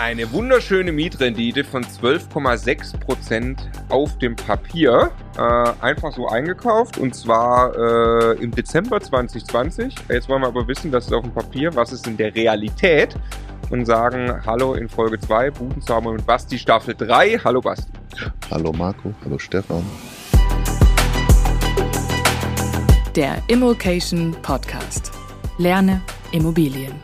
Eine wunderschöne Mietrendite von 12,6% auf dem Papier. Äh, einfach so eingekauft und zwar äh, im Dezember 2020. Jetzt wollen wir aber wissen, das ist auf dem Papier, was ist in der Realität? Und sagen Hallo in Folge 2, Budenzauber mit Basti, Staffel 3. Hallo Basti. Hallo Marco, hallo Stefan. Der Immokation Podcast. Lerne Immobilien.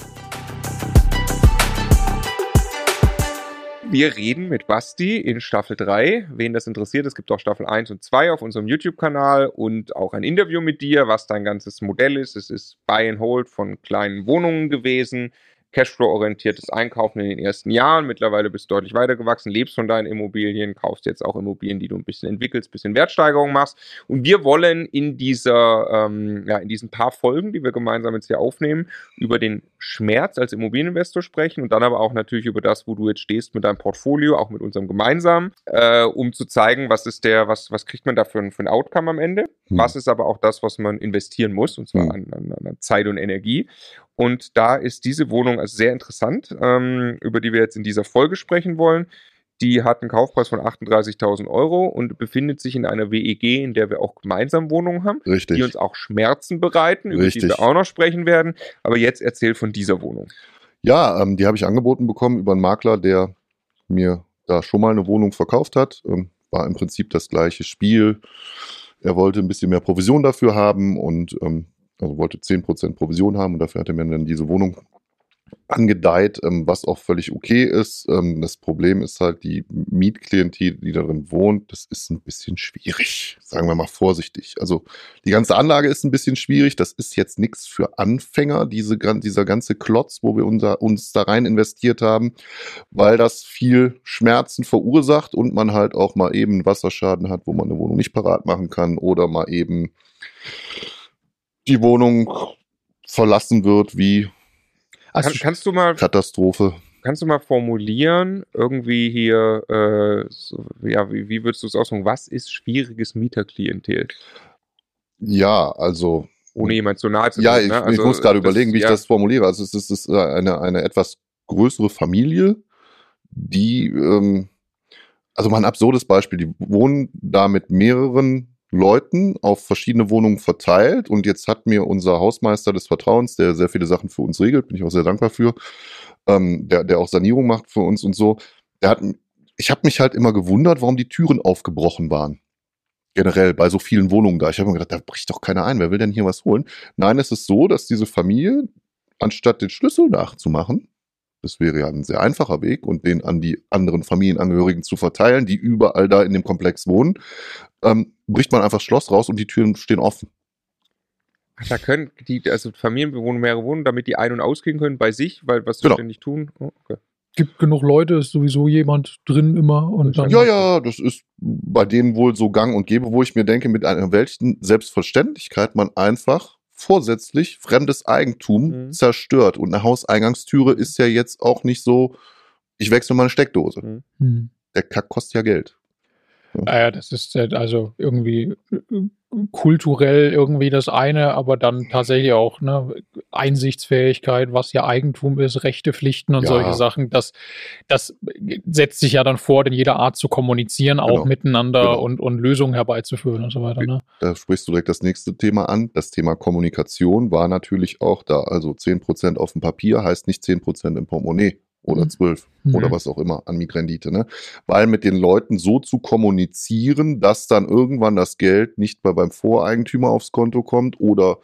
Wir reden mit Basti in Staffel 3. Wen das interessiert, es gibt auch Staffel 1 und 2 auf unserem YouTube-Kanal und auch ein Interview mit dir, was dein ganzes Modell ist. Es ist Buy and Hold von kleinen Wohnungen gewesen. Cashflow-orientiertes Einkaufen in den ersten Jahren. Mittlerweile bist du deutlich weitergewachsen, lebst von deinen Immobilien, kaufst jetzt auch Immobilien, die du ein bisschen entwickelst, ein bisschen Wertsteigerung machst. Und wir wollen in dieser, ähm, ja, in diesen paar Folgen, die wir gemeinsam jetzt hier aufnehmen, über den Schmerz als Immobilieninvestor sprechen und dann aber auch natürlich über das, wo du jetzt stehst mit deinem Portfolio, auch mit unserem gemeinsamen, äh, um zu zeigen, was ist der, was, was kriegt man da für, für ein Outcome am Ende? Hm. Was ist aber auch das, was man investieren muss, und zwar hm. an, an, an Zeit und Energie. Und da ist diese Wohnung also sehr interessant, ähm, über die wir jetzt in dieser Folge sprechen wollen. Die hat einen Kaufpreis von 38.000 Euro und befindet sich in einer WEG, in der wir auch gemeinsam Wohnungen haben, Richtig. die uns auch Schmerzen bereiten, über Richtig. die wir auch noch sprechen werden. Aber jetzt erzähl von dieser Wohnung. Ja, ähm, die habe ich angeboten bekommen über einen Makler, der mir da schon mal eine Wohnung verkauft hat. Ähm, war im Prinzip das gleiche Spiel. Er wollte ein bisschen mehr Provision dafür haben und ähm, also wollte 10% Provision haben und dafür hat er mir dann diese Wohnung angedeiht, ähm, was auch völlig okay ist. Ähm, das Problem ist halt, die Mietklientel, die darin wohnt, das ist ein bisschen schwierig. Sagen wir mal vorsichtig. Also die ganze Anlage ist ein bisschen schwierig. Das ist jetzt nichts für Anfänger, diese, dieser ganze Klotz, wo wir unser, uns da rein investiert haben, weil das viel Schmerzen verursacht und man halt auch mal eben Wasserschaden hat, wo man eine Wohnung nicht parat machen kann oder mal eben die Wohnung verlassen wird wie also Kann, kannst du mal Katastrophe. Kannst du mal formulieren, irgendwie hier, äh, so, ja, wie, wie würdest du es ausdrücken? Was ist schwieriges Mieterklientel? Ja, also. Ohne jemand zu nahe zu Ja, ich, ne? also, ich muss gerade überlegen, wie ja. ich das formuliere. Also es ist, es ist eine, eine etwas größere Familie, die, ähm, also mal ein absurdes Beispiel, die wohnen da mit mehreren Leuten auf verschiedene Wohnungen verteilt. Und jetzt hat mir unser Hausmeister des Vertrauens, der sehr viele Sachen für uns regelt, bin ich auch sehr dankbar für, ähm, der, der auch Sanierung macht für uns und so, der hat, ich habe mich halt immer gewundert, warum die Türen aufgebrochen waren. Generell bei so vielen Wohnungen da. Ich habe mir gedacht, da bricht doch keiner ein. Wer will denn hier was holen? Nein, es ist so, dass diese Familie, anstatt den Schlüssel nachzumachen, das wäre ja ein sehr einfacher Weg und den an die anderen Familienangehörigen zu verteilen, die überall da in dem Komplex wohnen, ähm, bricht man einfach das Schloss raus und die Türen stehen offen. Ach, da können die, also Familienbewohner mehrere wohnen, damit die ein- und ausgehen können bei sich, weil was sie genau. nicht tun. Oh, okay. Gibt genug Leute, ist sowieso jemand drin immer. Und dann ja, ja, das ist bei denen wohl so gang und gäbe, wo ich mir denke, mit einer welchen Selbstverständlichkeit man einfach vorsätzlich fremdes Eigentum mhm. zerstört. Und eine Hauseingangstüre ist ja jetzt auch nicht so, ich wechsle mal eine Steckdose. Mhm. mhm. Der Kack kostet ja Geld. Naja, das ist also irgendwie kulturell irgendwie das eine, aber dann tatsächlich auch ne, Einsichtsfähigkeit, was ja Eigentum ist, Rechte, Pflichten und ja. solche Sachen. Das, das setzt sich ja dann fort, in jeder Art zu kommunizieren, auch genau. miteinander genau. Und, und Lösungen herbeizuführen und so weiter. Ne? Da sprichst du direkt das nächste Thema an. Das Thema Kommunikation war natürlich auch da. Also 10% auf dem Papier heißt nicht 10% im Portemonnaie oder mhm. zwölf mhm. oder was auch immer an Mietrendite, ne? Weil mit den Leuten so zu kommunizieren, dass dann irgendwann das Geld nicht mehr beim Voreigentümer aufs Konto kommt oder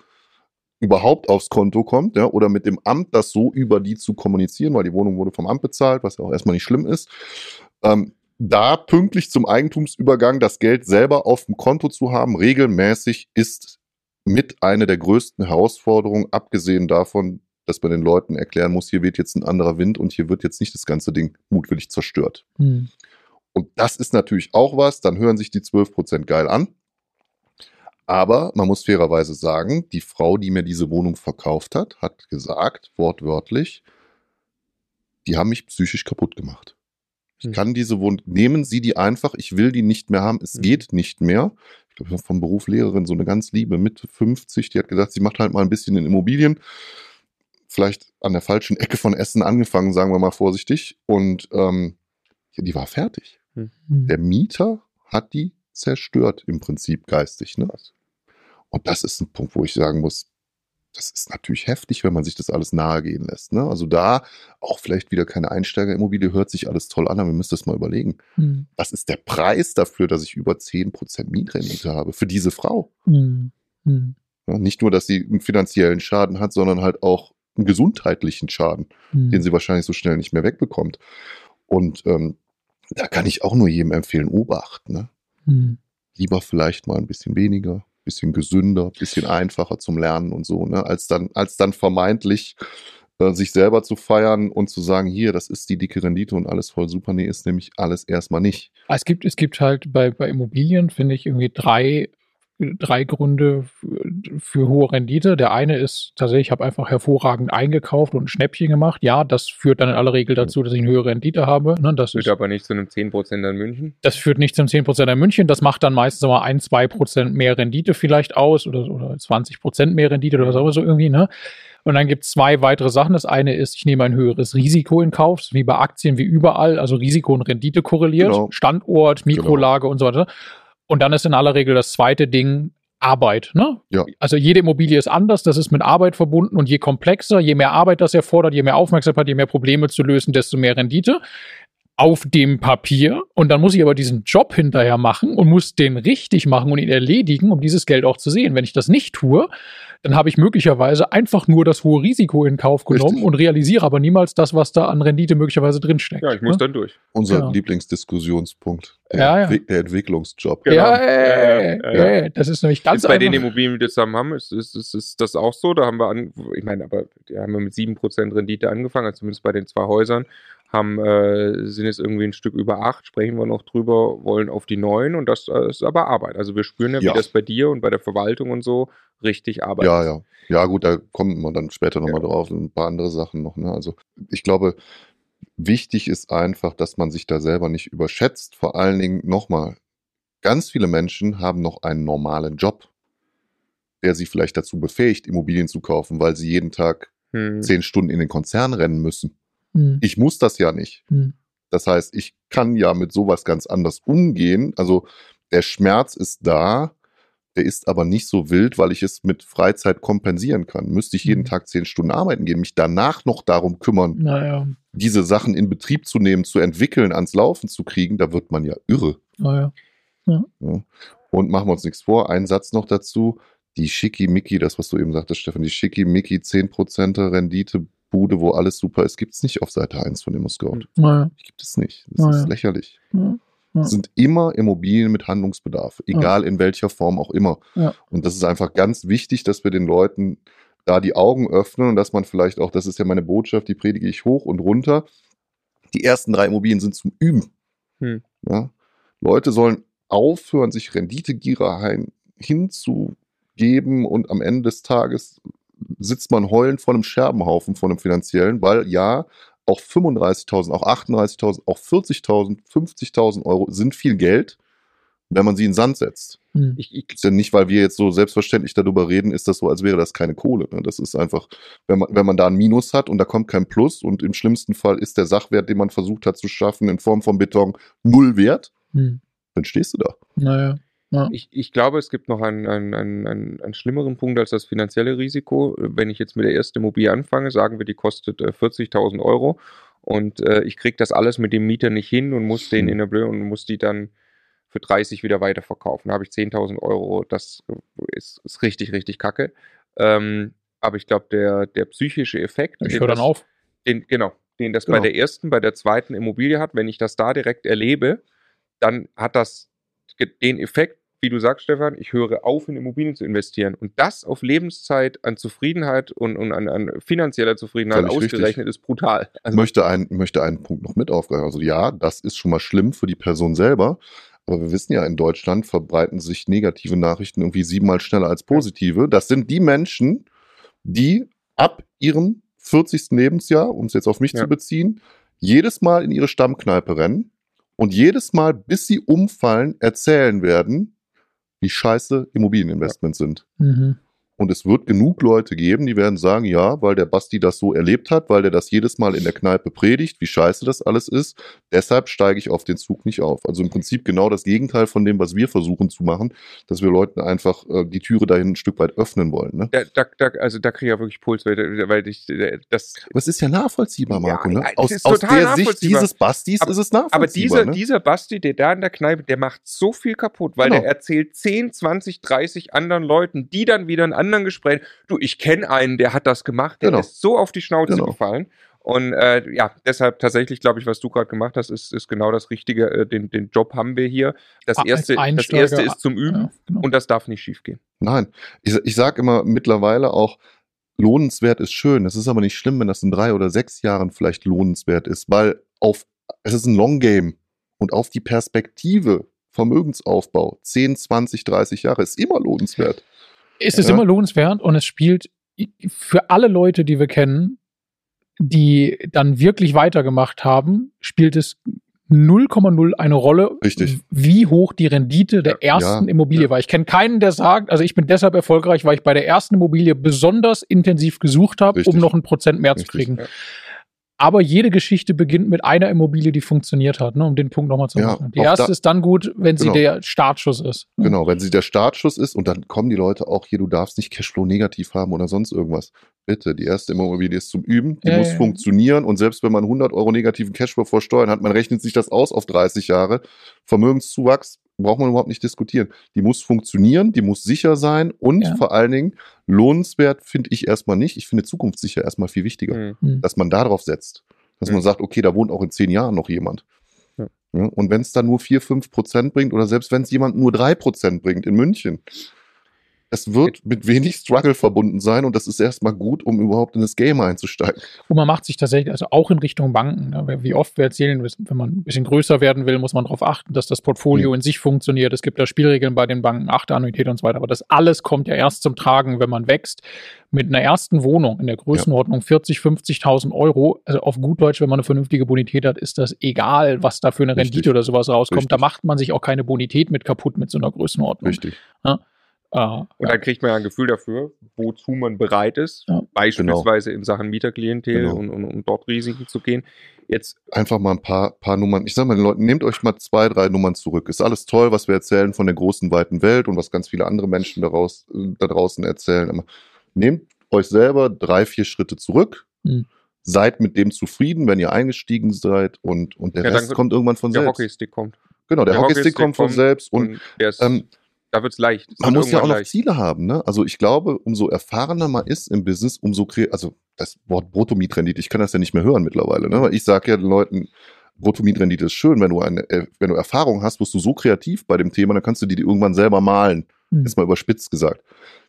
überhaupt aufs Konto kommt, ja, oder mit dem Amt das so über die zu kommunizieren, weil die Wohnung wurde vom Amt bezahlt, was ja auch erstmal nicht schlimm ist. Ähm, da pünktlich zum Eigentumsübergang das Geld selber auf dem Konto zu haben, regelmäßig ist mit einer der größten Herausforderungen, abgesehen davon, dass man den Leuten erklären muss, hier wird jetzt ein anderer Wind und hier wird jetzt nicht das ganze Ding mutwillig zerstört. Mhm. Und das ist natürlich auch was, dann hören sich die 12% geil an. Aber man muss fairerweise sagen, die Frau, die mir diese Wohnung verkauft hat, hat gesagt, wortwörtlich, die haben mich psychisch kaputt gemacht. Ich hm. kann diese Wohnung, nehmen Sie die einfach, ich will die nicht mehr haben, es hm. geht nicht mehr. Ich glaube, vom Beruf Lehrerin, so eine ganz liebe Mitte 50, die hat gesagt, sie macht halt mal ein bisschen in Immobilien vielleicht an der falschen Ecke von Essen angefangen, sagen wir mal vorsichtig. Und ähm, ja, die war fertig. Mhm. Der Mieter hat die zerstört im Prinzip geistig. Ne? Und das ist ein Punkt, wo ich sagen muss, das ist natürlich heftig, wenn man sich das alles nahegehen lässt. Ne? Also da auch vielleicht wieder keine Einsteigerimmobilie, hört sich alles toll an, aber wir müssen das mal überlegen. Mhm. Was ist der Preis dafür, dass ich über 10% Mietrendite habe für diese Frau? Mhm. Mhm. Ja, nicht nur, dass sie einen finanziellen Schaden hat, sondern halt auch einen gesundheitlichen Schaden, Mhm. den sie wahrscheinlich so schnell nicht mehr wegbekommt. Und ähm, da kann ich auch nur jedem empfehlen, Obacht. Ne? Mhm. Lieber vielleicht mal ein bisschen weniger, bisschen gesünder, bisschen einfacher zum Lernen und so, ne? als, dann, als dann vermeintlich äh, sich selber zu feiern und zu sagen, hier, das ist die dicke Rendite und alles voll super. Nee, ist nämlich alles erstmal nicht. Es gibt, es gibt halt bei, bei Immobilien, finde ich, irgendwie drei, drei Gründe für, hohe Rendite. Der eine ist tatsächlich, ich habe einfach hervorragend eingekauft und ein Schnäppchen gemacht. Ja, das führt dann in aller Regel dazu, dass ich eine höhere Rendite habe. Ne, das, Führt ist, aber nicht zu einem 10% in München. das führt nicht zum 10% in München. Das macht dann meistens mal ein, zwei Prozent mehr Rendite vielleicht aus oder, oder 20 Prozent mehr Rendite oder was auch immer so irgendwie. Ne? Und dann gibt es zwei weitere Sachen. Das eine ist, ich nehme ein höheres Risiko in Kauf, wie bei Aktien, wie überall, also Risiko und Rendite korreliert, Genau. Standort, Mikrolage und so weiter. Und dann ist in aller Regel das zweite Ding Arbeit. Ne? Ja. Also jede Immobilie ist anders, das ist mit Arbeit verbunden und je komplexer, je mehr Arbeit das erfordert, je mehr Aufmerksamkeit, je mehr Probleme zu lösen, desto mehr Rendite auf dem Papier. Und dann muss ich aber diesen Job hinterher machen und muss den richtig machen und ihn erledigen, um dieses Geld auch zu sehen. Wenn ich das nicht tue, dann habe ich möglicherweise einfach nur das hohe Risiko in Kauf genommen Richtig. und realisiere aber niemals das, was da an Rendite möglicherweise drinsteckt. Ja, ich muss ne? dann durch. Unser Ja. Lieblingsdiskussionspunkt. Der, Ja, ja. Entwick- der Entwicklungsjob. Genau. Ja, ja, ja, Ja, ja, ja, ja, ja, das ist nämlich ganz Ist bei den. Immobilien, die wir zusammen haben, ist, ist, ist, ist das auch so. Da haben wir an, ich meine, aber da haben wir mit 7% Rendite angefangen, also zumindest bei den zwei Häusern, haben, äh, sind jetzt irgendwie ein Stück über 8, sprechen wir noch drüber, wollen auf die 9 und das äh, ist aber Arbeit. Also wir spüren ja, Ja. wie das bei dir und bei der Verwaltung und so richtig Arbeit Ja, ist. ja. Ja, gut, da kommen wir dann später nochmal Ja. drauf. Ein paar andere Sachen noch. Ne? Also ich glaube, wichtig ist einfach, dass man sich da selber nicht überschätzt. Vor allen Dingen nochmal, ganz viele Menschen haben noch einen normalen Job, der sie vielleicht dazu befähigt, Immobilien zu kaufen, weil sie jeden Tag Hm. zehn Stunden in den Konzern rennen müssen. Hm, Ich muss das ja nicht. hm, Das heißt, ich kann ja mit sowas ganz anders umgehen. Also der Schmerz ist da, der ist aber nicht so wild, weil ich es mit Freizeit kompensieren kann. Müsste ich jeden Mhm. Tag zehn Stunden arbeiten gehen, mich danach noch darum kümmern, Naja, diese Sachen in Betrieb zu nehmen, zu entwickeln, ans Laufen zu kriegen, da wird man ja irre. naja. Ja. Und machen wir uns nichts vor, ein Satz noch dazu. Die Schickimicki, das, was du eben sagtest, Stefan, die Schickimicki 10% Renditebude, wo alles super ist, gibt es nicht auf Seite 1 von ImmoScout. Naja. Die gibt es nicht. Das Ah, ist ja. lächerlich. Ja. Ja. Es sind immer Immobilien mit Handlungsbedarf, egal in welcher Form auch immer. Ja. Und das ist einfach ganz wichtig, dass wir den Leuten da die Augen öffnen und dass man vielleicht auch, das ist ja meine Botschaft, die predige ich hoch und runter. Die ersten drei Immobilien sind zum Üben. Hm. Ja? Leute sollen aufhören, sich Renditegier hinzugeben und am Ende des Tages sitzt man heulend vor einem Scherbenhaufen von einem finanziellen, weil ja, auch 35.000, auch 38.000, auch 40.000, 50.000 Euro sind viel Geld, wenn man sie in den Sand setzt. Hm. Ich, ich, Ist ja nicht, weil wir jetzt so selbstverständlich darüber reden, ist das so, als wäre das keine Kohle. Ne? Das ist einfach, wenn man, wenn man da ein Minus hat und da kommt kein Plus und im schlimmsten Fall ist der Sachwert, den man versucht hat zu schaffen, in Form von Beton null wert, Hm. dann stehst du da. Naja. Ja. Ich, ich glaube, es gibt noch einen, einen, einen, einen, schlimmeren Punkt als das finanzielle Risiko. Wenn ich jetzt mit der ersten Immobilie anfange, sagen wir, die kostet äh, 40.000 Euro und äh, ich kriege das alles mit dem Mieter nicht hin und muss den Hm. in der Blöde und muss die dann für 30 wieder weiterverkaufen. Da habe ich 10.000 Euro. Das äh, ist, ist richtig, richtig kacke. Ähm, aber ich glaube, der, der psychische Effekt, Ich den höre dann das- auf. den, genau, den das Genau. bei der ersten, bei der zweiten Immobilie hat, wenn ich das da direkt erlebe, dann hat das den Effekt, wie du sagst, Stefan, ich höre auf, in Immobilien zu investieren. Und das auf Lebenszeit an Zufriedenheit und, und an, an finanzieller Zufriedenheit Völlig richtig. ausgerechnet ist brutal. Ich Also, möchte, ein, möchte einen Punkt noch mit aufgreifen. Also ja, das ist schon mal schlimm für die Person selber. Aber wir wissen ja, in Deutschland verbreiten sich negative Nachrichten irgendwie siebenmal schneller als positive. Das sind die Menschen, die ab ihrem 40. Lebensjahr, um es jetzt auf mich Ja. zu beziehen, jedes Mal in ihre Stammkneipe rennen und jedes Mal, bis sie umfallen, erzählen werden, wie scheiße Immobilieninvestments sind. Mhm. Und es wird genug Leute geben, die werden sagen, ja, weil der Basti das so erlebt hat, weil der das jedes Mal in der Kneipe predigt, wie scheiße das alles ist. Deshalb steige ich auf den Zug nicht auf. Also im Prinzip genau das Gegenteil von dem, was wir versuchen zu machen, dass wir Leuten einfach äh, die Türe dahin ein Stück weit öffnen wollen. Ne? Da, da, da, also da kriege ich ja wirklich Puls, weil, weil ich das. Aber es ist ja nachvollziehbar, Marco. Ja, ne? Aus, aus der Sicht dieses Bastis Aber- ist es Aber nachvollziehbar. dieser, ne? dieser Basti, der da in der Kneipe, der macht so viel kaputt, weil Genau. der erzählt 10, 20, 30 anderen Leuten, die dann wieder in anderen Gesprächen, du, ich kenne einen, der hat das gemacht, der Genau. ist so auf die Schnauze Genau. gefallen. Und äh, ja, deshalb tatsächlich glaube ich, was du gerade gemacht hast, ist, ist genau das Richtige. Äh, den, den Job haben wir hier. Das Ah, erste, das erste ist zum Üben Ja, genau. und das darf nicht schief gehen. Nein, ich, ich sage immer mittlerweile auch, lohnenswert ist schön. Es ist aber nicht schlimm, wenn das in drei oder sechs Jahren vielleicht lohnenswert ist, weil auf, es ist ein Long Game und auf die Perspektive Vermögensaufbau 10, 20, 30 Jahre ist immer lohnenswert. Es ist Ja. immer lohnenswert und es spielt für alle Leute, die wir kennen, die dann wirklich weitergemacht haben, spielt es 0,0 eine Rolle, Richtig. wie hoch die Rendite der ersten Ja. Immobilie war. Ich kenne keinen, der sagt, also ich bin deshalb erfolgreich, weil ich bei der ersten Immobilie besonders intensiv gesucht habe, um noch ein Prozent mehr zu Richtig. kriegen. Aber jede Geschichte beginnt mit einer Immobilie, die funktioniert hat, ne, um den Punkt nochmal zu Ja, machen. Die erste da- ist dann gut, wenn sie Genau. der Startschuss ist. ne? Genau, wenn sie der Startschuss ist und dann kommen die Leute auch hier, du darfst nicht Cashflow negativ haben oder sonst irgendwas. Bitte, die erste Immobilie ist zum Üben, die Ja, muss ja. funktionieren und selbst wenn man 100 Euro negativen Cashflow vor Steuern hat, man rechnet sich das aus auf 30 Jahre, Vermögenszuwachs, braucht man überhaupt nicht diskutieren. Die muss funktionieren, die muss sicher sein und Ja. vor allen Dingen lohnenswert finde ich erstmal nicht. Ich finde zukunftssicher erstmal viel wichtiger, Mhm. Hm. dass man darauf setzt. Dass man Mhm. sagt, okay, da wohnt auch in zehn Jahren noch jemand. Ja. Ja, und wenn es dann nur 4, 5 Prozent bringt oder selbst wenn es jemand nur 3 Prozent bringt in München, es wird mit wenig Struggle verbunden sein und das ist erstmal gut, um überhaupt in das Game einzusteigen. Und man macht sich tatsächlich, also auch in Richtung Banken, ne, wie oft wir erzählen, wenn man ein bisschen größer werden will, muss man darauf achten, dass das Portfolio Mhm. in sich funktioniert. Es gibt da Spielregeln bei den Banken, achte Annuität und so weiter. Aber das alles kommt ja erst zum Tragen, wenn man wächst. Mit einer ersten Wohnung in der Größenordnung 40, 50.000 Euro, also auf gut Deutsch, wenn man eine vernünftige Bonität hat, ist das egal, was da für eine Richtig. Rendite oder sowas rauskommt. Richtig. Da macht man sich auch keine Bonität mit kaputt mit so einer Größenordnung. Richtig. Äh, Und dann kriegt man ja ein Gefühl dafür, wozu man bereit ist, Ja. beispielsweise in Sachen Mieterklientel Genau. und, und, und dort Risiken zu gehen. Jetzt Einfach mal ein paar, paar Nummern. Ich sag mal den Leuten, nehmt euch mal zwei, drei Nummern zurück. Ist alles toll, was wir erzählen von der großen, weiten Welt und was ganz viele andere Menschen daraus, äh, da draußen erzählen. Aber nehmt euch selber drei, vier Schritte zurück. Mhm. Seid mit dem zufrieden, wenn ihr eingestiegen seid und, und der Ja, Rest kommt irgendwann von der selbst. Hockeystick kommt. Genau, der, der Hockeystick Hockeystick kommt von kommt selbst und Und der ist, ähm, da wird's leicht. Es man wird muss ja auch noch Ziele haben, ne? Also ich glaube, umso erfahrener man ist im Business, umso also das Wort Bruttomietrendite, ich kann das ja nicht mehr hören mittlerweile, ne? Weil ich sage ja den Leuten, Bruttomietrendite ist schön, wenn du eine, äh, wenn du Erfahrung hast, wirst du so kreativ bei dem Thema, dann kannst du die irgendwann selber malen. Hm. Ist mal überspitzt gesagt.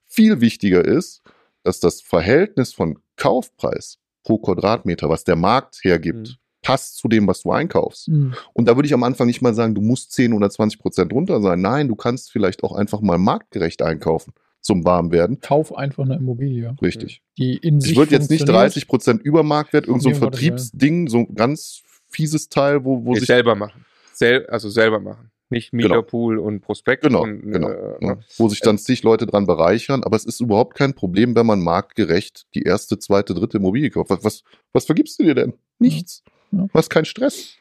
Viel wichtiger ist, dass das Verhältnis von Kaufpreis pro Quadratmeter, was der Markt hergibt, Mhm. Passt zu dem, was du einkaufst. Hm. Und da würde ich am Anfang nicht mal sagen, du musst 10 oder 20 Prozent runter sein. Nein, du kannst vielleicht auch einfach mal marktgerecht einkaufen zum Warmwerden. Kauf einfach eine Immobilie, Richtig. die in sich Ich würde jetzt nicht funktioniert. 30 Prozent über Marktwert, irgend so ein Vertriebsding, so ein ganz fieses Teil, wo, wo sich selber machen. Sel also selber machen. Nicht Genau. Mieterpool und Prospekt. Genau, und, genau. Äh, ne, wo sich dann zig Leute dran bereichern, aber es ist überhaupt kein Problem, wenn man marktgerecht die erste, zweite, dritte Immobilie kauft. Was, was, was vergibst du dir denn? Nichts. Ja. Du hast keinen Stress.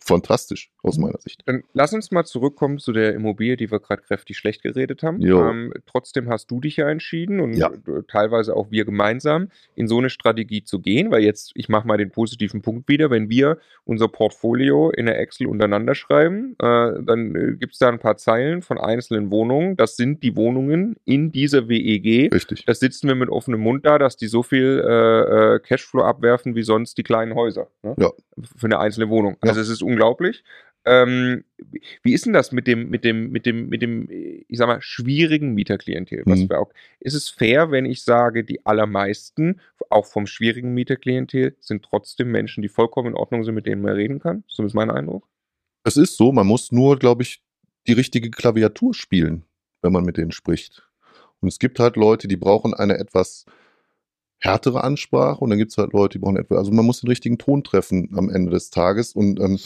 Fantastisch aus meiner Sicht. Dann lass uns mal zurückkommen zu der Immobilie, die wir gerade kräftig schlecht geredet haben. Ähm, trotzdem hast du dich ja entschieden und Ja. äh, teilweise auch wir gemeinsam in so eine Strategie zu gehen, weil jetzt, ich mache mal den positiven Punkt wieder, wenn wir unser Portfolio in der Excel untereinander schreiben, äh, dann äh, gibt es da ein paar Zeilen von einzelnen Wohnungen. Das sind die Wohnungen in dieser WEG. Richtig. Da sitzen wir mit offenem Mund da, dass die so viel äh, äh, Cashflow abwerfen wie sonst die kleinen Häuser. Ne? Ja. Für eine einzelne Wohnung. Also es ist unglaublich. Ähm, wie ist denn das mit dem, mit dem, mit dem, mit dem, ich sag mal, schwierigen Mieterklientel? Was Mhm. wir auch, ist es fair, wenn ich sage, die allermeisten, auch vom schwierigen Mieterklientel, sind trotzdem Menschen, die vollkommen in Ordnung sind, mit denen man reden kann? So ist mein Eindruck. Es ist so, man muss nur, glaube ich, die richtige Klaviatur spielen, wenn man mit denen spricht. Und es gibt halt Leute, die brauchen eine etwas härtere Ansprache und dann gibt es halt Leute, die brauchen etwas, also man muss den richtigen Ton treffen am Ende des Tages und ähm,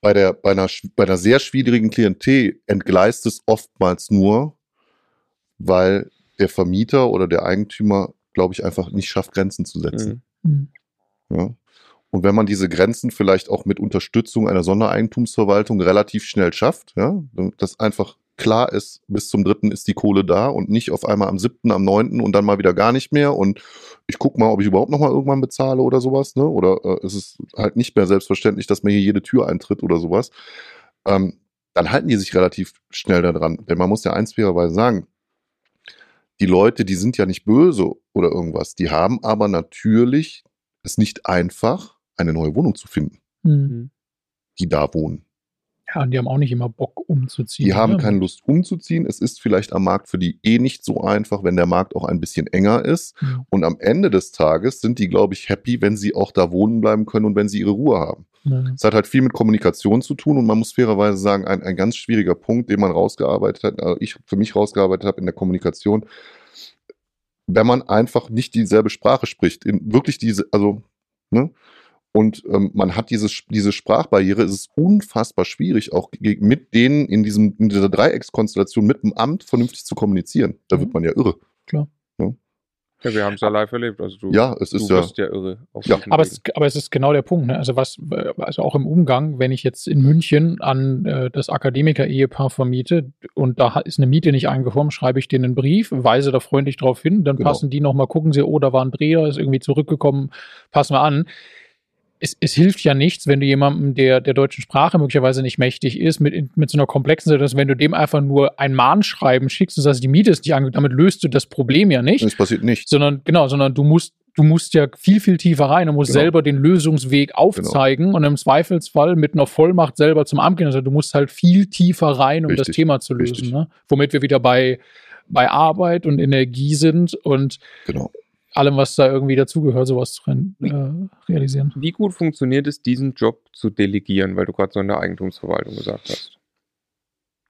bei, der, bei, einer, bei einer sehr schwierigen Klientel entgleist es oftmals nur, weil der Vermieter oder der Eigentümer, glaube ich, einfach nicht schafft, Grenzen zu setzen. Mhm. Ja. Und wenn man diese Grenzen vielleicht auch mit Unterstützung einer Sondereigentumsverwaltung relativ schnell schafft, ja, dass einfach klar ist, bis zum dritten ist die Kohle da und nicht auf einmal am siebten, am neunten und dann mal wieder gar nicht mehr und ich gucke mal, ob ich überhaupt noch mal irgendwann bezahle oder sowas, ne? Oder äh, es ist halt nicht mehr selbstverständlich, dass man hier jede Tür eintritt oder sowas. Ähm, dann halten die sich relativ schnell daran. Denn man muss ja eins fairerweise sagen, die Leute, die sind ja nicht böse oder irgendwas. Die haben aber natürlich es nicht einfach, eine neue Wohnung zu finden, Mhm. die da wohnen. Ja, und die haben auch nicht immer Bock umzuziehen. Die haben ne? keine Lust umzuziehen. Es ist vielleicht am Markt für die eh nicht so einfach, wenn der Markt auch ein bisschen enger ist. Mhm. Und am Ende des Tages sind die, glaube ich, happy, wenn sie auch da wohnen bleiben können und wenn sie ihre Ruhe haben. Es hat halt viel mit Kommunikation zu tun und man muss fairerweise sagen, ein, ein ganz schwieriger Punkt, den man rausgearbeitet hat, also ich für mich rausgearbeitet habe in der Kommunikation, wenn man einfach nicht dieselbe Sprache spricht, in wirklich diese, also, ne? Und ähm, man hat dieses, diese Sprachbarriere, es ist unfassbar schwierig, auch mit denen in, diesem, in dieser Dreieckskonstellation mit dem Amt vernünftig zu kommunizieren. Da wird Mhm. man ja irre. Ja, wir haben es ja live erlebt. Also du, Ja, es du ist ja. wirst ja irre. Auf Ja. Aber es, aber es ist genau der Punkt. Ne? Also was, also auch im Umgang, wenn ich jetzt in München an äh, das Akademiker-Ehepaar vermiete und da ist eine Miete nicht eingekommen, schreibe ich denen einen Brief, weise da freundlich drauf hin, dann Genau. passen die nochmal, gucken sie, oh, da war ein Dreher, ist irgendwie zurückgekommen, passen wir an. Es, es hilft ja nichts, wenn du jemandem, der der deutschen Sprache möglicherweise nicht mächtig ist, mit, mit so einer komplexen Situation, wenn du dem einfach nur ein Mahnschreiben schickst und sagst, die Miete ist nicht angekommen, damit löst du das Problem ja nicht Es passiert nichts. sondern genau, sondern du musst du musst ja viel viel tiefer rein und musst Genau. selber den Lösungsweg aufzeigen und im Zweifelsfall mit einer Vollmacht selber zum Amt gehen. Also du musst halt viel tiefer rein, um das Richtig, Thema zu lösen. Ne? Womit wir wieder bei bei Arbeit und Energie sind und Genau. Allem, was da irgendwie dazugehört, sowas zu äh, realisieren. Wie gut funktioniert es, diesen Job zu delegieren, weil du gerade so in der Eigentumsverwaltung gesagt hast?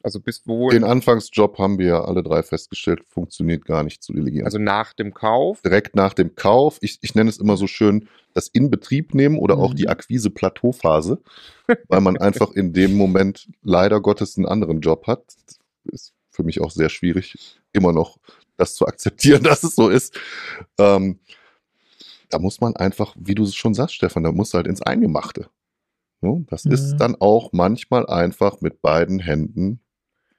Also bis wo? Den Anfangsjob haben wir ja alle drei festgestellt, funktioniert gar nicht zu delegieren. also nach dem Kauf? direkt nach dem Kauf, ich, ich nenne es immer so schön, das Inbetrieb nehmen oder auch Mhm. die Akquise-Plateauphase, weil man einfach in dem Moment leider Gottes einen anderen Job hat. Ist für mich auch sehr schwierig, immer noch das zu akzeptieren, dass es so ist. Ähm, da muss man einfach, wie du es schon sagst, Stefan, da muss halt ins Eingemachte. Ne? Das ist dann auch manchmal einfach mit beiden Händen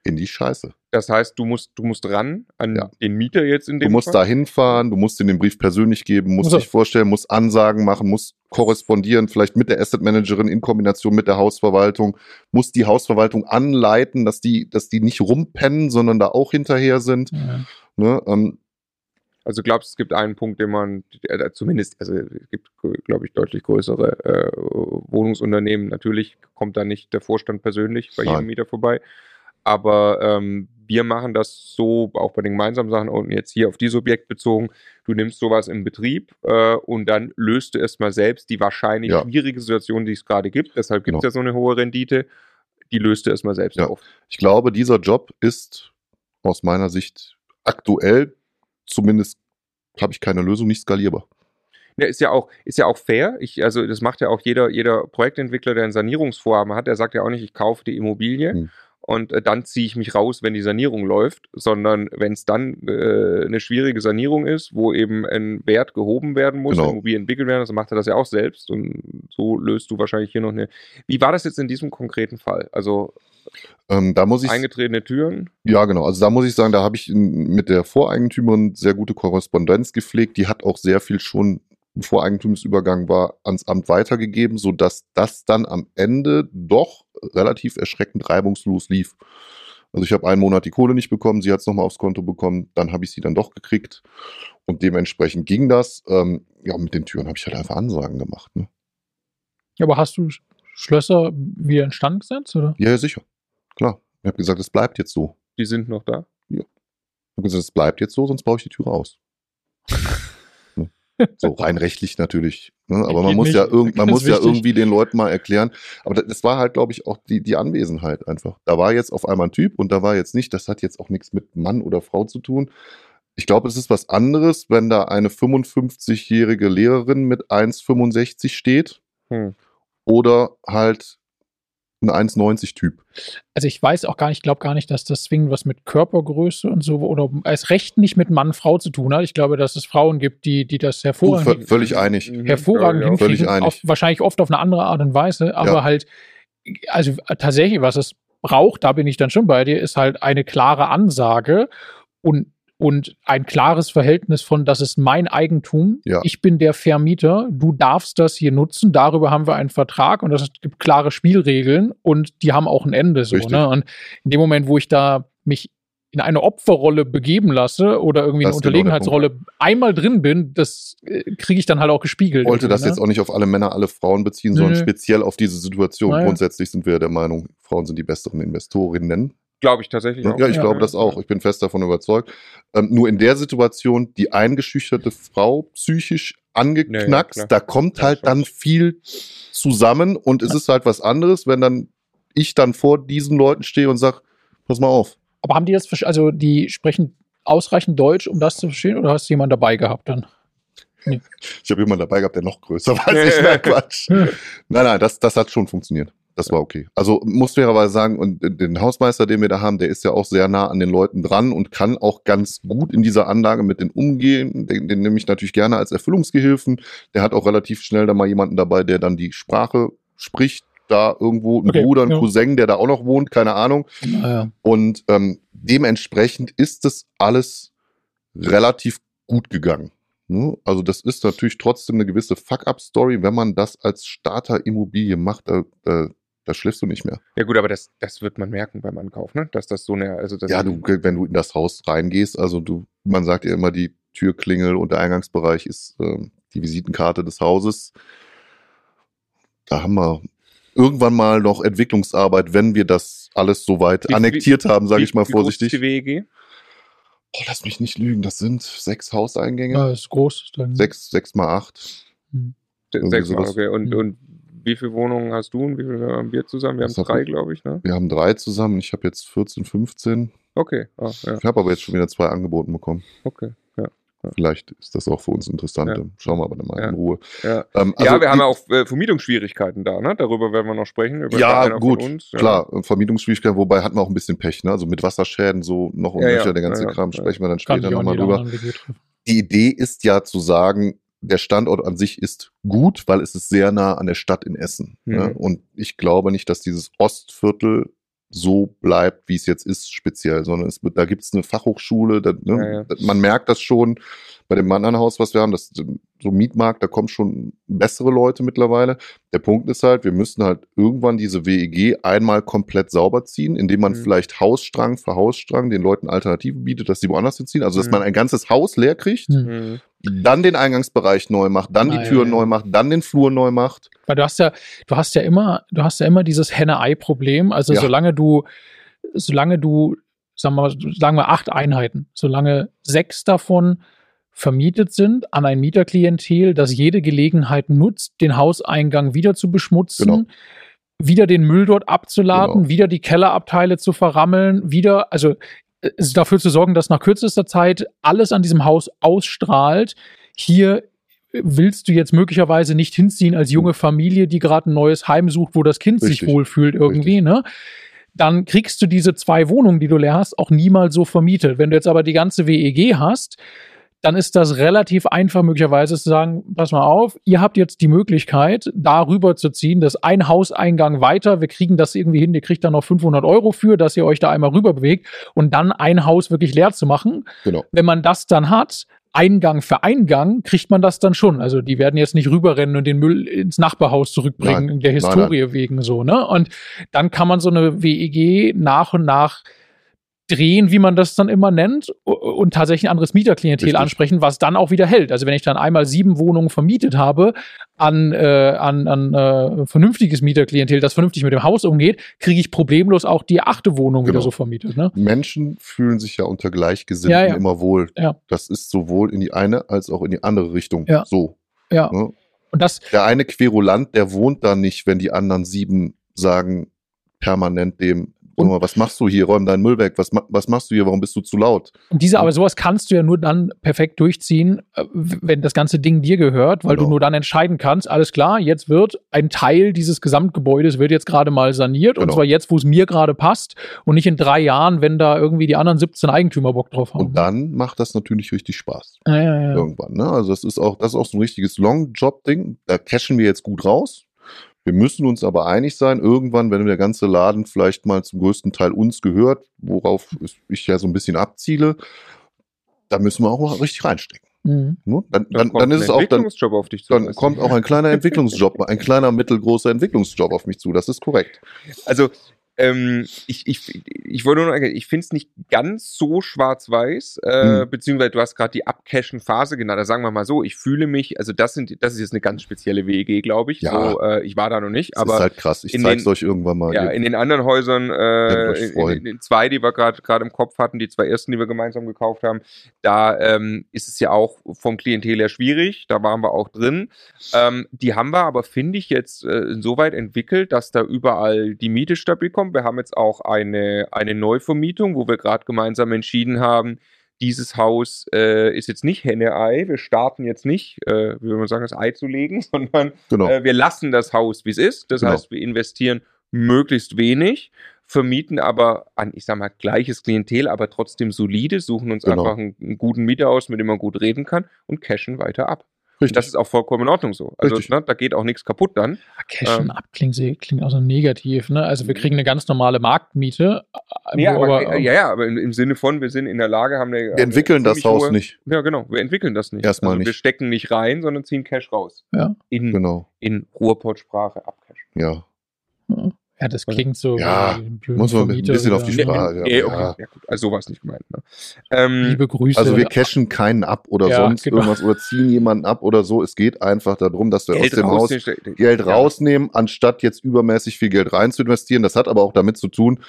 in die Scheiße. Das heißt, du musst, du musst ran an Ja. den Mieter jetzt in dem Du musst Fall? da hinfahren, du musst dir den Brief persönlich geben, musst Also- dich vorstellen, musst Ansagen machen, musst korrespondieren, vielleicht mit der Asset Managerin in Kombination mit der Hausverwaltung, musst die Hausverwaltung anleiten, dass die, dass die nicht rumpennen, sondern da auch hinterher sind. Ja. Ne? Ähm, Also glaubst du, es gibt einen Punkt, den man äh, zumindest, also es gibt, glaube ich, deutlich größere äh, Wohnungsunternehmen. Natürlich kommt da nicht der Vorstand persönlich bei Nein. jedem Mieter vorbei. Aber ähm, wir machen das so, auch bei den gemeinsamen Sachen und jetzt hier auf dieses Objekt bezogen. Du nimmst sowas im Betrieb äh, und dann löst du erstmal selbst die wahrscheinlich Ja. schwierige Situation, die es gerade gibt. Deshalb gibt es Genau. ja so eine hohe Rendite. Die löst du erstmal selbst Ja. auf. ich glaube, dieser Job ist aus meiner Sicht aktuell, zumindest habe ich keine Lösung, nicht skalierbar. Ja, ist ja auch, ist ja auch fair. Ich, also das macht ja auch jeder, jeder Projektentwickler, der ein Sanierungsvorhaben hat, der sagt ja auch nicht, ich kaufe die Immobilie Hm. und äh, dann ziehe ich mich raus, wenn die Sanierung läuft, sondern wenn es dann äh, eine schwierige Sanierung ist, wo eben ein Wert gehoben werden muss, Genau. Immobilien entwickelt werden, also macht er das ja auch selbst und so löst du wahrscheinlich hier noch eine. Wie war das jetzt in diesem konkreten Fall? Also Ähm, da muss ich eingetretene Türen? Ja, genau. Also da muss ich sagen, da habe ich mit der Voreigentümerin sehr gute Korrespondenz gepflegt. Die hat auch sehr viel schon, bevor Eigentumsübergang war, ans Amt weitergegeben, sodass das dann am Ende doch relativ erschreckend reibungslos lief. Also ich habe einen Monat die Kohle nicht bekommen, sie hat es nochmal aufs Konto bekommen, dann habe ich sie dann doch gekriegt und dementsprechend ging das. Ähm, ja, mit den Türen habe ich halt einfach Ansagen gemacht. Ne? Aber hast du Sch- Schlösser wieder instand gesetzt, oder? Ja, ja, sicher. Klar. Ich habe gesagt, es bleibt jetzt so. Die sind noch da. Ich habe gesagt, es bleibt jetzt so, sonst baue ich die Türe aus. So rein rechtlich natürlich. Ne? Aber man muss nicht. ja, irgend, man muss ja irgendwie den Leuten mal erklären. Aber das, das war halt, glaube ich, auch die, die Anwesenheit einfach. Da war jetzt auf einmal ein Typ und da war jetzt nicht, das hat jetzt auch nichts mit Mann oder Frau zu tun. Ich glaube, es ist was anderes, wenn da eine 55-jährige Lehrerin mit 1,65 steht Hm. oder halt ein 1,90-Typ. Also ich weiß auch gar nicht, ich glaube gar nicht, dass das zwingend was mit Körpergröße und so oder als Recht nicht mit Mann-Frau zu tun hat. Ich glaube, dass es Frauen gibt, die, die das hervorragend, Oh, völlig einig. hervorragend Ja, ja. Völlig einig. Auf, wahrscheinlich oft auf eine andere Art und Weise, aber Ja. halt, also tatsächlich, was es braucht, da bin ich dann schon bei dir, ist halt eine klare Ansage und und ein klares Verhältnis von, das ist mein Eigentum, Ja. ich bin der Vermieter, du darfst das hier nutzen, darüber haben wir einen Vertrag und es gibt klare Spielregeln und die haben auch ein Ende so. Ne? Und in dem Moment, wo ich da mich in eine Opferrolle begeben lasse oder irgendwie eine Das ist genau Unterlegenheitsrolle einmal drin bin, das äh, kriege ich dann halt auch gespiegelt. Ich wollte das irgendwie, jetzt auch nicht auf alle Männer, alle Frauen beziehen, sondern Nö. speziell auf diese Situation. Naja. Grundsätzlich sind wir der Meinung, Frauen sind die besseren Investorinnen. Glaube ich tatsächlich Ja, auch. ich Ja, glaube ja. das auch. Ich bin fest davon überzeugt. Ähm, nur in der Situation, die eingeschüchterte Frau psychisch angeknackst, Ja, ja, da kommt Ja, halt dann viel zusammen und es ist halt was anderes, wenn dann ich dann vor diesen Leuten stehe und sage, pass mal auf. Aber haben die das, also die sprechen ausreichend Deutsch, um das zu verstehen, oder hast du jemanden dabei gehabt dann? Ich habe jemanden dabei gehabt, der noch größer war als ich. Nein, Quatsch. Nein, nein, das, das hat schon funktioniert. Das war okay. Also muss fairerweise sagen, und den Hausmeister, den wir da haben, der ist ja auch sehr nah an den Leuten dran und kann auch ganz gut in dieser Anlage mit denen umgehen. Den, den nehme ich natürlich gerne als Erfüllungsgehilfen. Der hat auch relativ schnell da mal jemanden dabei, der dann die Sprache spricht. Da irgendwo ein Okay, Bruder, ein ja. Cousin, der da auch noch wohnt, keine Ahnung. Naja. Und ähm, dementsprechend ist das alles relativ gut gegangen. Ne? Also das ist natürlich trotzdem eine gewisse Fuck-up-Story, wenn man das als Starter-Immobilie macht, da, da, da schläfst du nicht mehr. Ja gut, aber das, das wird man merken beim Ankauf, ne? Dass das so eine, also das Ja, du, wenn du in das Haus reingehst, also du, man sagt ja immer, die Türklingel und der Eingangsbereich ist ähm, die Visitenkarte des Hauses. Da haben wir irgendwann mal noch Entwicklungsarbeit, wenn wir das alles soweit Wie- annektiert haben, sage Wie- ich mal wie groß ist vorsichtig. Die WEG? Oh, lass mich nicht lügen, das sind sechs Hauseingänge. Ja, ist groß. Dann. Sechs, sechs mal acht. Irgendwie Sechs Mal, okay. Und, Mhm. und wie viele Wohnungen hast du und wie viele haben wir zusammen? Wir haben Das hat- drei, glaube ich, ne? Wir haben drei zusammen. Ich habe jetzt 14, 15. Okay, ah, ja, Ich habe aber jetzt schon wieder zwei angeboten bekommen. okay. Vielleicht ist das auch für uns interessant. Ja. Schauen wir aber dann mal Ja. in Ruhe. Ja, Ähm, ja also wir haben die- ja auch äh, Vermietungsschwierigkeiten da, ne? Darüber werden wir noch sprechen. Über Ja, gut, uns, ja. klar, äh, Vermietungsschwierigkeiten, wobei hatten wir auch ein bisschen Pech, ne? Also mit Wasserschäden so noch und Ja, ja, nöcher, der ganze Kram, ja. sprechen wir dann Kann später nochmal drüber. Die Idee ist ja zu sagen, der Standort an sich ist gut, weil es ist sehr nah an der Stadt in Essen. Mhm. Ne? Und ich glaube nicht, dass dieses Ostviertel so bleibt, wie es jetzt ist, speziell, sondern es da gibt es eine Fachhochschule, da, ne? Ja, ja. man merkt das schon bei dem anderen Haus, was wir haben, das so Mietmarkt, da kommen schon bessere Leute mittlerweile. Der Punkt ist halt, wir müssen halt irgendwann diese WEG einmal komplett sauber ziehen, indem man Mhm. vielleicht Hausstrang für Hausstrang den Leuten Alternativen bietet, dass sie woanders hinziehen. Also, dass Mhm. man ein ganzes Haus leer kriegt, Hm. Mhm. Dann den Eingangsbereich neu macht, dann Ah, die ja, Türen neu macht, dann den Flur neu macht. Weil du hast ja, du hast ja immer, du hast ja immer dieses Henne-Ei-Problem. Also Ja. solange du, solange du, sagen wir, mal, sagen wir acht Einheiten, solange sechs davon vermietet sind an ein Mieterklientel, das jede Gelegenheit nutzt, den Hauseingang wieder zu beschmutzen, Genau. wieder den Müll dort abzuladen, Genau. wieder die Kellerabteile zu verrammeln, wieder, also dafür zu sorgen, dass nach kürzester Zeit alles an diesem Haus ausstrahlt. Hier willst du jetzt möglicherweise nicht hinziehen als junge Familie, die gerade ein neues Heim sucht, wo das Kind sich Richtig. wohlfühlt irgendwie, ne? Dann kriegst du diese zwei Wohnungen, die du leer hast, auch niemals so vermietet. Wenn du jetzt aber die ganze WEG hast, dann ist das relativ einfach möglicherweise zu sagen, pass mal auf, ihr habt jetzt die Möglichkeit, da rüber zu ziehen, das ein Hauseingang weiter, wir kriegen das irgendwie hin, ihr kriegt da noch 500 Euro für, dass ihr euch da einmal rüber bewegt und dann ein Haus wirklich leer zu machen. Genau. Wenn man das dann hat, Eingang für Eingang, kriegt man das dann schon. Also die werden jetzt nicht rüberrennen und den Müll ins Nachbarhaus zurückbringen, Nein. der Nein, Historie wegen so, ne? Und dann kann man so eine WEG nach und nach drehen, wie man das dann immer nennt, und tatsächlich ein anderes Mieterklientel Richtig. ansprechen, was dann auch wieder hält. Also wenn ich dann einmal sieben Wohnungen vermietet habe an, äh, an, an äh, vernünftiges Mieterklientel, das vernünftig mit dem Haus umgeht, kriege ich problemlos auch die achte Wohnung wieder Genau. so vermietet. Ne? Menschen fühlen sich ja unter Gleichgesinnten Ja, ja. immer wohl. Ja. Das ist sowohl in die eine als auch in die andere Richtung Ja. so. Ja. Ne? Und das, Der eine Querulant, der wohnt da nicht, wenn die anderen sieben sagen permanent dem, Und mal, was machst du hier? Räum deinen Müll weg. Was, was machst du hier? Warum bist du zu laut? Und diese, aber sowas kannst du ja nur dann perfekt durchziehen, äh, wenn das ganze Ding dir gehört, weil genau. du nur dann entscheiden kannst, alles klar, jetzt wird ein Teil dieses Gesamtgebäudes wird jetzt gerade mal saniert genau. und zwar jetzt, wo es mir gerade passt und nicht in drei Jahren, wenn da irgendwie die anderen 17 Eigentümer Bock drauf haben. Und dann macht das natürlich richtig Spaß. Ja, ja, ja. Irgendwann, ne? Also das ist auch, das ist auch so ein richtiges Long-Job-Ding. Da cashen wir jetzt gut raus. Wir müssen uns aber einig sein, irgendwann, wenn der ganze Laden vielleicht mal zum größten Teil uns gehört, worauf ich ja so ein bisschen abziele, da müssen wir auch mal richtig reinstecken. Mhm. Ne? Dann, dann, dann, ist es auch dann, dann kommt auch ein kleiner Entwicklungsjob, ein kleiner mittelgroßer Entwicklungsjob auf mich zu. Das ist korrekt. Also ähm, ich, ich, ich wollte nur noch, ich finde es nicht ganz so schwarz-weiß, äh, hm. beziehungsweise du hast gerade die Abcashen-Phase genannt. Da also sagen wir mal so, ich fühle mich, also das sind, das ist jetzt eine ganz spezielle WEG, glaube ich. Ja. So, äh, ich war da noch nicht, das aber. ist halt krass. Ich zeig's den, euch irgendwann mal. Ja, in den anderen Häusern, äh, in, in, in, zwei, die wir gerade gerade im Kopf hatten, die zwei ersten, die wir gemeinsam gekauft haben, da ähm, ist es ja auch vom Klientel her schwierig. Da waren wir auch drin. Ähm, die haben wir aber, finde ich, jetzt äh, insoweit entwickelt, dass da überall die Miete stabil kommt. Wir haben jetzt auch eine, eine Neuvermietung, wo wir gerade gemeinsam entschieden haben, dieses Haus äh, ist jetzt nicht Henne-Ei. Wir starten jetzt nicht, äh, wie würde man sagen, das Ei zu legen, sondern genau. äh, wir lassen das Haus, wie es ist. Das genau. heißt, wir investieren möglichst wenig, vermieten aber an, ich sag mal, gleiches Klientel, aber trotzdem solide, suchen uns genau. einfach einen, einen, guten Mieter aus, mit dem man gut reden kann und cashen weiter ab. Richtig. Das ist auch vollkommen in Ordnung so. Also ne, da geht auch nichts kaputt dann. Cashen ähm, ab klingt, klingt auch so negativ. Ne? Also wir kriegen eine ganz normale Marktmiete. Äh, ja, aber, aber, ja, ja, aber im, im, Sinne von, wir sind in der Lage, haben eine, Wir entwickeln das Haus hohe, nicht. Ja, genau. Wir entwickeln das nicht. Erstmal also nicht. Wir stecken nicht rein, sondern ziehen Cash raus. Ja. In, genau. in Ruhrpott-Sprache abcashen. Ja. ja. Ja, das klingt so. Ja, muss man ein bisschen auf die Sprache. Ja, okay. ja. gut. Also sowas nicht gemeint. Ne? Ähm, Liebe Grüße. Also wir cashen keinen ab oder ja, sonst genau. irgendwas oder ziehen jemanden ab oder so. Es geht einfach darum, dass wir Geld aus dem Haus Geld rausnehmen, anstatt jetzt übermäßig viel Geld rein zu investieren. Das hat aber auch damit zu tun,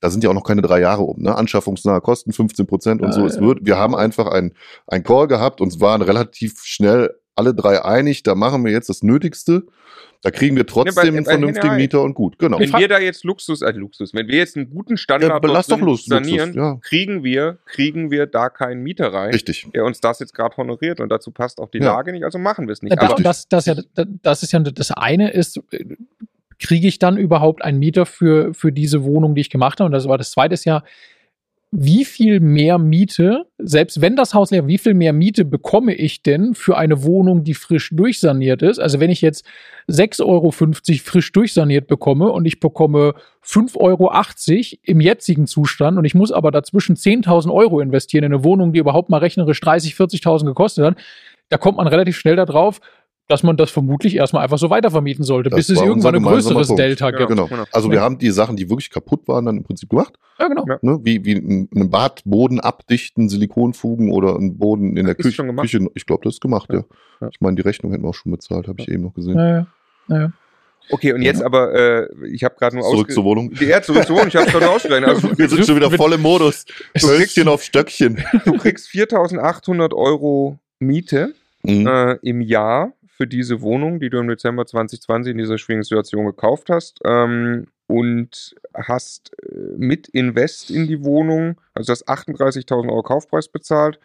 da sind ja auch noch keine drei Jahre um, ne? Anschaffungsnahe Kosten 15 Prozent und so. Es wird, wir haben einfach ein, ein Call gehabt und waren relativ schnell alle drei einig, da machen wir jetzt das Nötigste. Da kriegen wir trotzdem ja, bei, einen vernünftigen Mieter und gut. Genau. Wenn wir da jetzt Luxus, äh Luxus, wenn wir jetzt einen guten Standard ja, lass doch Lust, sanieren, Luxus, ja. kriegen wir, kriegen wir da keinen Mieter rein, Richtig. der uns das jetzt gerade honoriert und dazu passt auch die ja. Lage nicht, also machen wir es nicht. Ja, das, das, ja, das ist ja das eine ist, kriege ich dann überhaupt einen Mieter für, für diese Wohnung, die ich gemacht habe? Und das war das zweite ist ja, wie viel mehr Miete, selbst wenn das Haus leer, wie viel mehr Miete bekomme ich denn für eine Wohnung, die frisch durchsaniert ist? Also wenn ich jetzt 6,50 Euro frisch durchsaniert bekomme und ich bekomme 5,80 Euro im jetzigen Zustand und ich muss aber dazwischen 10.000 Euro investieren in eine Wohnung, die überhaupt mal rechnerisch 30.000, 40.000 gekostet hat, da kommt man relativ schnell darauf, dass man das vermutlich erstmal einfach so weitervermieten sollte, das bis es irgendwann ein größeres Delta gibt. Genau. genau. Also wir haben die Sachen, die wirklich kaputt waren, dann im Prinzip gemacht. Ja, genau. Ne? Wie, wie einen Badboden abdichten, Silikonfugen oder einen Boden in der ist Küche. Küche. Ich glaube, das ist gemacht, ja. ja. Ich meine, die Rechnung hätten wir auch schon bezahlt, habe ich eben noch gesehen. Ja, ja. ja. Okay, und jetzt aber, äh, ich habe gerade nur Zurück zur Wohnung. Ja, zurück zur Wohnung. Ich habe gerade ausgerechnet. Also, Wir sind schon wieder voll im Modus. Stöckchen auf Stöckchen. Du kriegst 4.800 Euro Miete mhm. äh, im Jahr für diese Wohnung, die du im Dezember 2020 in dieser schwierigen Situation gekauft hast. Ähm, und hast äh, mit Invest in die Wohnung, also das 38.000 Euro Kaufpreis bezahlt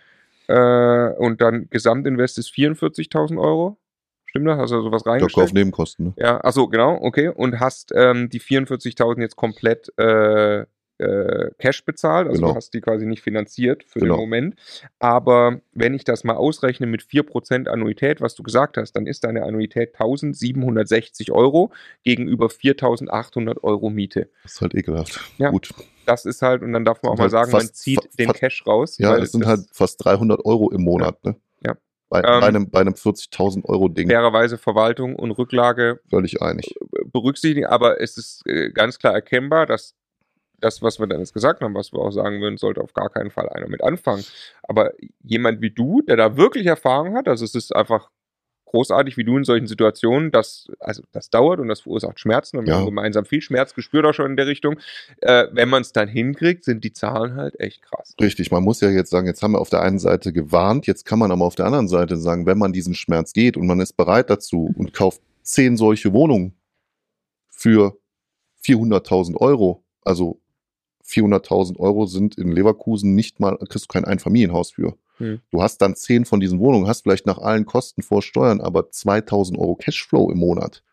äh, und dann Gesamtinvest ist 44.000 Euro. Stimmt das? Hast du sowas reingestellt? auf Nebenkosten, ne? Ja, achso, genau, okay. Und hast ähm, die 44.000 jetzt komplett äh, äh, Cash bezahlt, also genau. du hast die quasi nicht finanziert für genau. den Moment. Aber wenn ich das mal ausrechne mit 4% Annuität, was du gesagt hast, dann ist deine Annuität 1760 Euro gegenüber 4800 Euro Miete. Das ist halt ekelhaft. Ja. Gut. Das ist halt, und dann darf man auch mal halt sagen, man zieht den Cash raus. Ja, es sind halt fast 300 Euro im Monat, ja. ne? Ja. Bei, ähm, bei einem, bei einem 40.000 Euro Ding. Fairerweise Verwaltung und Rücklage. Völlig einig. Berücksichtigen, aber es ist äh, ganz klar erkennbar, dass das, was wir dann jetzt gesagt haben, was wir auch sagen würden, sollte auf gar keinen Fall einer mit anfangen. Aber jemand wie du, der da wirklich Erfahrung hat, also es ist einfach großartig, wie du in solchen Situationen, das, also das dauert und das verursacht Schmerzen und wir haben gemeinsam viel Schmerz gespürt auch schon in der Richtung. Äh, wenn man es dann hinkriegt, sind die Zahlen halt echt krass. Richtig, man muss ja jetzt sagen, jetzt haben wir auf der einen Seite gewarnt, jetzt kann man aber auf der anderen Seite sagen, wenn man diesen Schmerz geht und man ist bereit dazu und kauft zehn solche Wohnungen für 400.000 Euro, also 400.000 Euro sind in Leverkusen nicht mal, kriegst du kein Einfamilienhaus für. Hm. Du hast dann zehn von diesen Wohnungen, hast vielleicht nach allen Kosten vor Steuern, aber 2000 Euro Cashflow im Monat.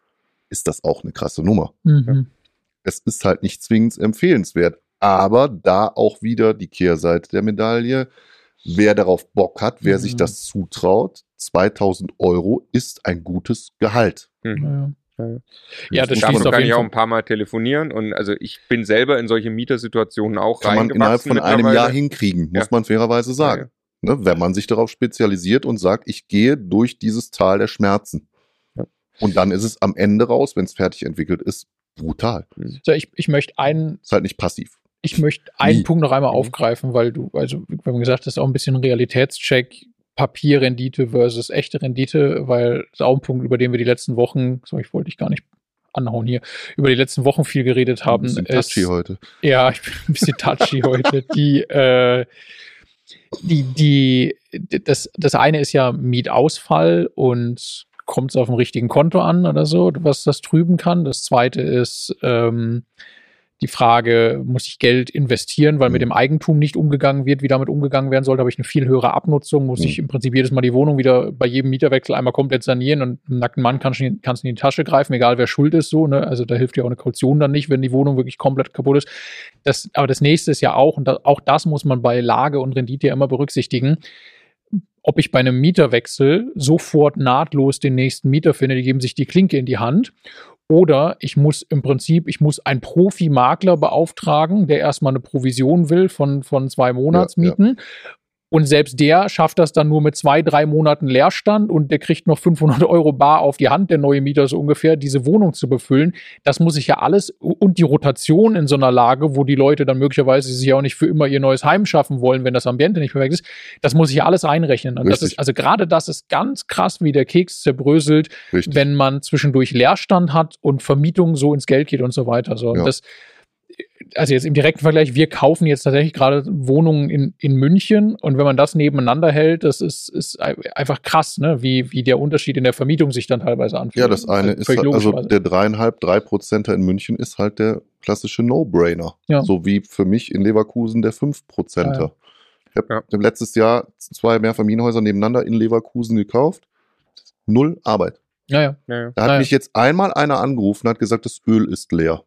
Ist das auch eine krasse Nummer. Mhm. Es ist halt nicht zwingend empfehlenswert. Aber da auch wieder die Kehrseite der Medaille. Wer darauf Bock hat, wer mhm. sich das zutraut, 2000 Euro ist ein gutes Gehalt. Mhm. Ja. Ja, das Davon kann ich auch ein paar Mal telefonieren und also ich bin selber in solche Mietersituationen auch Kann man innerhalb von einem Jahr hinkriegen, muss ja. man fairerweise sagen. Ja, ne, wenn man sich darauf spezialisiert und sagt, ich gehe durch dieses Tal der Schmerzen. Und dann ist es am Ende raus, wenn es fertig entwickelt ist, brutal. So, ich, ich möchte einen. Ist halt nicht passiv. Ich möchte einen Nie. Punkt noch einmal mhm. aufgreifen, weil du, also, wie man gesagt hast, auch ein bisschen Realitätscheck, Papierrendite versus echte Rendite, weil das ist auch ein Punkt, über den wir die letzten Wochen, so ich wollte dich gar nicht anhauen hier, über die letzten Wochen viel geredet haben. Ein bisschen touchy heute. Ja, ich bin ein bisschen touchy heute. Die, äh, die, die, das, das eine ist ja Mietausfall und kommt es auf dem richtigen Konto an oder so, was das trüben kann. Das zweite ist, ähm, die Frage, muss ich Geld investieren, weil mit mhm. dem Eigentum nicht umgegangen wird, wie damit umgegangen werden sollte, habe ich eine viel höhere Abnutzung, muss mhm. ich im Prinzip jedes Mal die Wohnung wieder bei jedem Mieterwechsel einmal komplett sanieren und einem nackten Mann kannst du in die Tasche greifen, egal wer schuld ist, so, ne? Also da hilft ja auch eine Kaution dann nicht, wenn die Wohnung wirklich komplett kaputt ist. Das, aber das nächste ist ja auch, und da, auch das muss man bei Lage und Rendite ja immer berücksichtigen, ob ich bei einem Mieterwechsel sofort nahtlos den nächsten Mieter finde, die geben sich die Klinke in die Hand oder ich muss im Prinzip, ich muss einen Profi-Makler beauftragen, der erstmal eine Provision will von, von zwei Monatsmieten. Ja, ja. Und selbst der schafft das dann nur mit zwei, drei Monaten Leerstand und der kriegt noch 500 Euro bar auf die Hand, der neue Mieter so ungefähr, diese Wohnung zu befüllen. Das muss ich ja alles und die Rotation in so einer Lage, wo die Leute dann möglicherweise sich auch nicht für immer ihr neues Heim schaffen wollen, wenn das Ambiente nicht perfekt ist, das muss ich ja alles einrechnen. Und das ist, also gerade das ist ganz krass, wie der Keks zerbröselt, Richtig. wenn man zwischendurch Leerstand hat und Vermietung so ins Geld geht und so weiter. So, ja. das, also jetzt im direkten Vergleich, wir kaufen jetzt tatsächlich gerade Wohnungen in, in München und wenn man das nebeneinander hält, das ist, ist einfach krass, ne? wie, wie der Unterschied in der Vermietung sich dann teilweise anfühlt. Ja, das eine ist, halt, also der dreieinhalb, drei Prozenter in München ist halt der klassische No-Brainer. Ja. So wie für mich in Leverkusen der fünf Prozenter. Ja. Ich habe ja. letztes Jahr zwei Mehrfamilienhäuser nebeneinander in Leverkusen gekauft. Null Arbeit. Ja, ja. ja, Da hat mich jetzt einmal einer angerufen und hat gesagt, das Öl ist leer.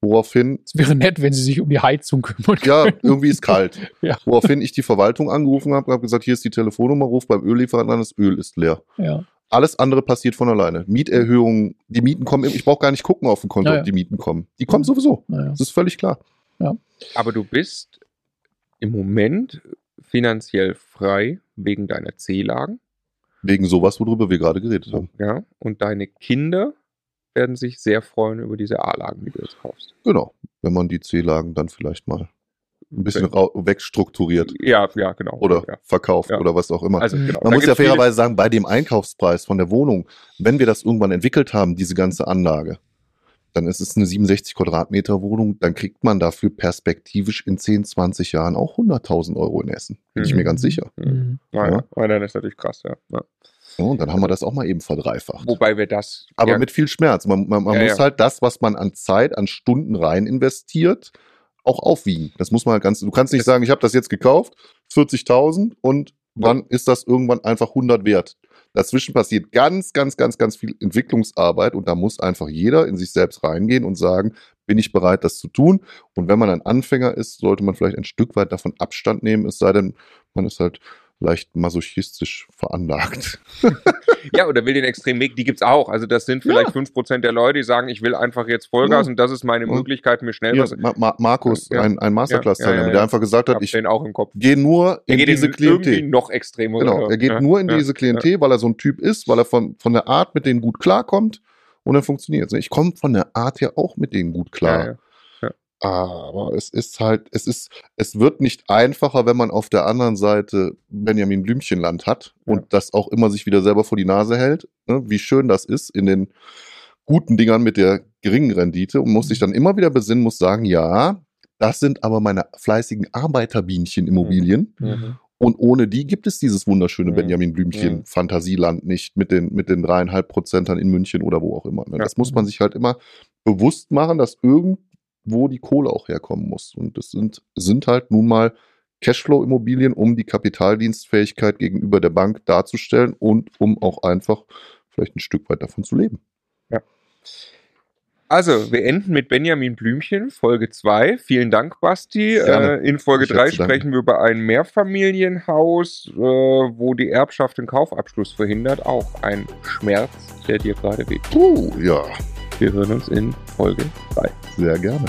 Woraufhin. Es wäre nett, wenn sie sich um die Heizung kümmern. Können. Ja, irgendwie ist kalt. ja. Woraufhin ich die Verwaltung angerufen habe und habe gesagt, hier ist die Telefonnummer, ruf beim Öllieferanten an, das Öl ist leer. Ja. Alles andere passiert von alleine. Mieterhöhungen, die Mieten kommen, ich brauche gar nicht gucken auf dem Konto, ja, ob die Mieten kommen. Die kommen sowieso. Das ist völlig klar. Ja. Aber du bist im Moment finanziell frei wegen deiner C-Lagen. Wegen sowas, worüber wir gerade geredet haben. Ja, und deine Kinder werden sich sehr freuen über diese A-Lagen, die du jetzt kaufst. Genau, wenn man die C-Lagen dann vielleicht mal ein bisschen wegstrukturiert. Ja, ja, genau. Oder ja. verkauft ja. oder was auch immer. Also, genau. Man da muss ja fairerweise sagen, bei dem Einkaufspreis von der Wohnung, wenn wir das irgendwann entwickelt haben, diese ganze Anlage, dann ist es eine 67 Quadratmeter Wohnung, dann kriegt man dafür perspektivisch in 10, 20 Jahren auch 100.000 Euro in Essen. Bin mhm. ich mir ganz sicher. Mhm. Ja, ja. ja, dann ist natürlich krass, ja. Und dann haben wir das auch mal eben verdreifacht. Wobei wir das. Aber ja. mit viel Schmerz. Man, man, man ja, muss ja. halt das, was man an Zeit, an Stunden rein investiert, auch aufwiegen. Das muss man halt ganz. Du kannst nicht das sagen, ich habe das jetzt gekauft, 40.000 und dann ist das irgendwann einfach 100 wert. Dazwischen passiert ganz, ganz, ganz, ganz viel Entwicklungsarbeit und da muss einfach jeder in sich selbst reingehen und sagen, bin ich bereit, das zu tun? Und wenn man ein Anfänger ist, sollte man vielleicht ein Stück weit davon Abstand nehmen, es sei denn, man ist halt leicht masochistisch veranlagt. ja, oder will den extremen Weg, die gibt's auch. Also das sind vielleicht fünf ja. Prozent der Leute, die sagen, ich will einfach jetzt Vollgas ja. und das ist meine Möglichkeit, mir schnell ja, was... Ma Ma Markus, ein, ein Masterclass-Teilnehmer, der einfach gesagt hat, ich gehe nur in diese Klientel. noch extremer. Genau, er geht nur in diese Klientel, weil er so ein Typ ist, weil er von, von der Art mit denen gut klarkommt und dann funktioniert es. Ich komme von der Art her auch mit denen gut klar. Aber es ist halt, es ist, es wird nicht einfacher, wenn man auf der anderen Seite Benjamin Blümchenland hat und ja. das auch immer sich wieder selber vor die Nase hält, ne? wie schön das ist in den guten Dingern mit der geringen Rendite und muss sich dann immer wieder besinnen, muss sagen, ja, das sind aber meine fleißigen Arbeiterbienchen Immobilien. Mhm. mhm. Und ohne die gibt es dieses wunderschöne mhm. Benjamin Blümchen mhm. Fantasieland nicht mit den, mit den dreieinhalb Prozentern in München oder wo auch immer. Ne? Das muss man sich halt immer bewusst machen, dass irgend wo die Kohle auch herkommen muss. Und das sind, sind halt nun mal Cashflow-Immobilien, um die Kapitaldienstfähigkeit gegenüber der Bank darzustellen und um auch einfach vielleicht ein Stück weit davon zu leben. Ja. Also, wir enden mit Benjamin Blümchen, Folge 2. Vielen Dank, Basti. Äh, in Folge 3 sprechen wir über ein Mehrfamilienhaus, äh, wo die Erbschaft den Kaufabschluss verhindert. Auch ein Schmerz, der dir gerade weht. Uh, ja. Wir hören uns in Folge 3. Sehr gerne.